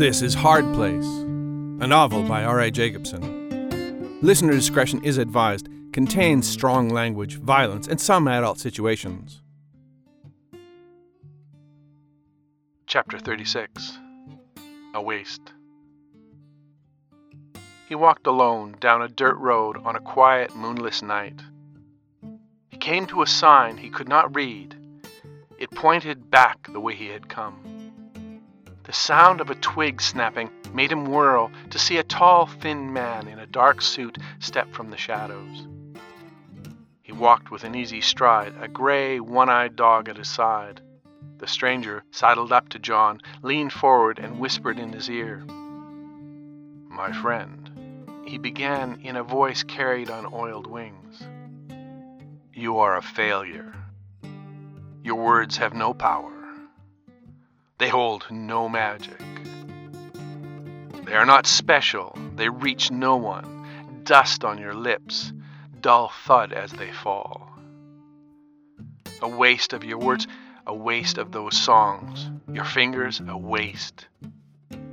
This is Hard Place, a novel by R.A. Jacobson. Listener discretion is advised, contains strong language, violence, and some adult situations. Chapter 36 A Waste. He walked alone down a dirt road on a quiet, moonless night. He came to a sign he could not read. It pointed back the way he had come. The sound of a twig snapping made him whirl to see a tall, thin man in a dark suit step from the shadows. He walked with an easy stride, a gray, one eyed dog at his side. The stranger sidled up to John, leaned forward, and whispered in his ear. My friend, he began in a voice carried on oiled wings. You are a failure. Your words have no power. They hold no magic. They are not special. They reach no one. Dust on your lips, dull thud as they fall. A waste of your words, a waste of those songs. Your fingers, a waste.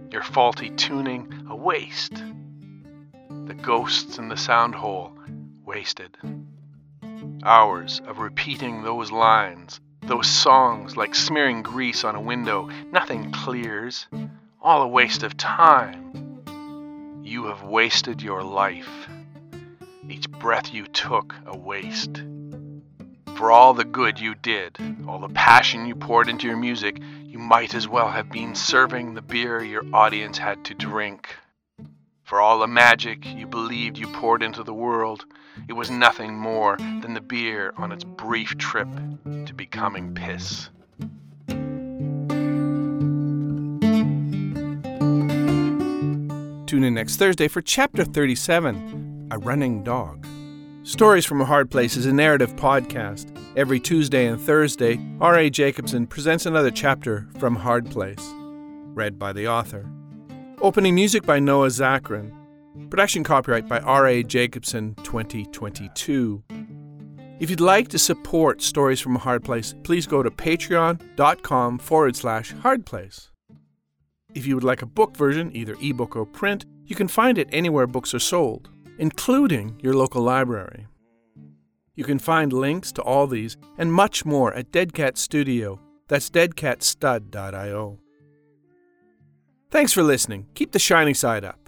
Your faulty tuning, a waste. The ghosts in the sound hole, wasted. Hours of repeating those lines, those songs like smearing grease on a window, nothing clears, all a waste of time. You have wasted your life. Each breath you took, a waste. For all the good you did, all the passion you poured into your music, you might as well have been serving the beer your audience had to drink. For all the magic you believed you poured into the world, it was nothing more than the beer on its brief trip to becoming piss. Tune in next Thursday for Chapter 37 A Running Dog. Stories from a Hard Place is a narrative podcast. Every Tuesday and Thursday, R.A. Jacobson presents another chapter from Hard Place, read by the author. Opening music by Noah Zachrin. Production copyright by R.A. Jacobson 2022. If you'd like to support Stories from a Hard Place, please go to patreon.com forward slash hardplace. If you would like a book version, either ebook or print, you can find it anywhere books are sold, including your local library. You can find links to all these and much more at Dead Cat Studio. That's deadcatstud.io. Thanks for listening. Keep the shiny side up.